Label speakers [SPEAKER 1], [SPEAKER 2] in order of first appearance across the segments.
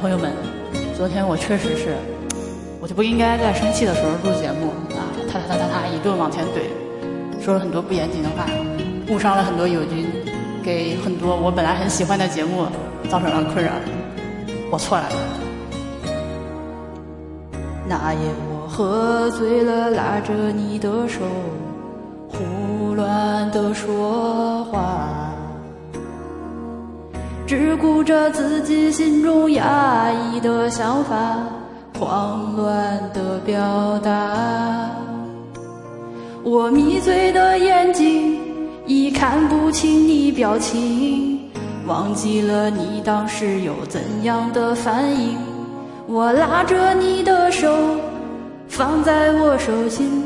[SPEAKER 1] 朋友们，昨天我确实是，我就不应该在生气的时候录节目啊！他他他他他一顿往前怼，说了很多不严谨的话，误伤了很多友军，给很多我本来很喜欢的节目造成了困扰。我错了。那夜我喝醉了，拉着你的手，胡乱的说话。只顾着自己心中压抑的想法，慌乱的表达。我迷醉的眼睛已看不清你表情，忘记了你当时有怎样的反应。我拉着你的手放在我手心，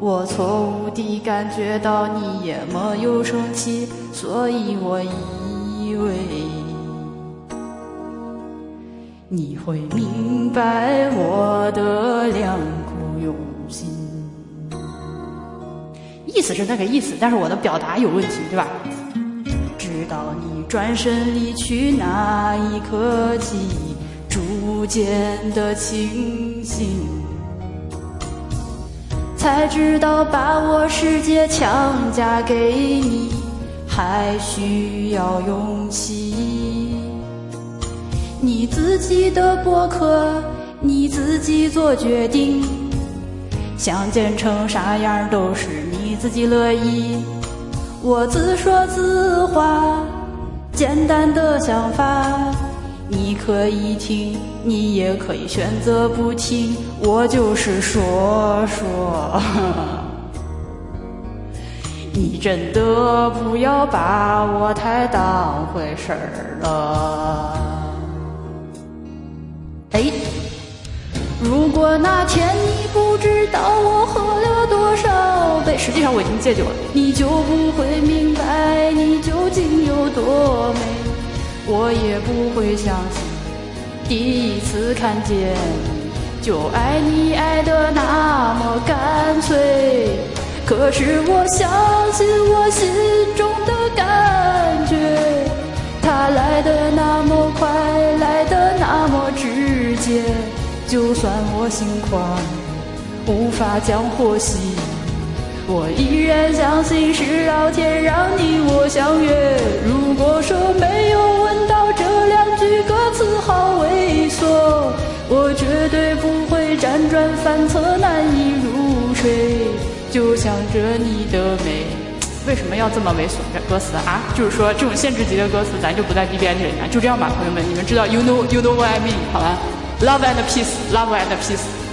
[SPEAKER 1] 我错误地感觉到你也没有生气，所以我以你会明白我的良苦用心，意思是那个意思，但是我的表达有问题，对吧？直到你转身离去那一刻起，逐渐的清醒，才知道把我世界强加给你，还需要勇气。你自己的博客，你自己做决定，想剪成啥样都是你自己乐意。我自说自话，简单的想法，你可以听，你也可以选择不听。我就是说说，你真的不要把我太当回事儿了。哎，如果那天你不知道我喝了多少杯，实际上我已经戒酒了，你就不会明白你究竟有多美，我也不会相信第一次看见你就爱你爱的那么干脆。可是我相信我心中世界。就算我心宽，无法将火熄，我依然相信是老天让你我相约。如果说没有闻到这两句歌词好猥琐，我绝对不会辗转反侧难以入睡。就想着你的美，为什么要这么猥琐？的歌词啊，就是说这种限制级的歌词，咱就不在 B B 里面。就这样吧，朋友们，你们知道，you know you know what I mean，好吧？Love and peace, love and peace.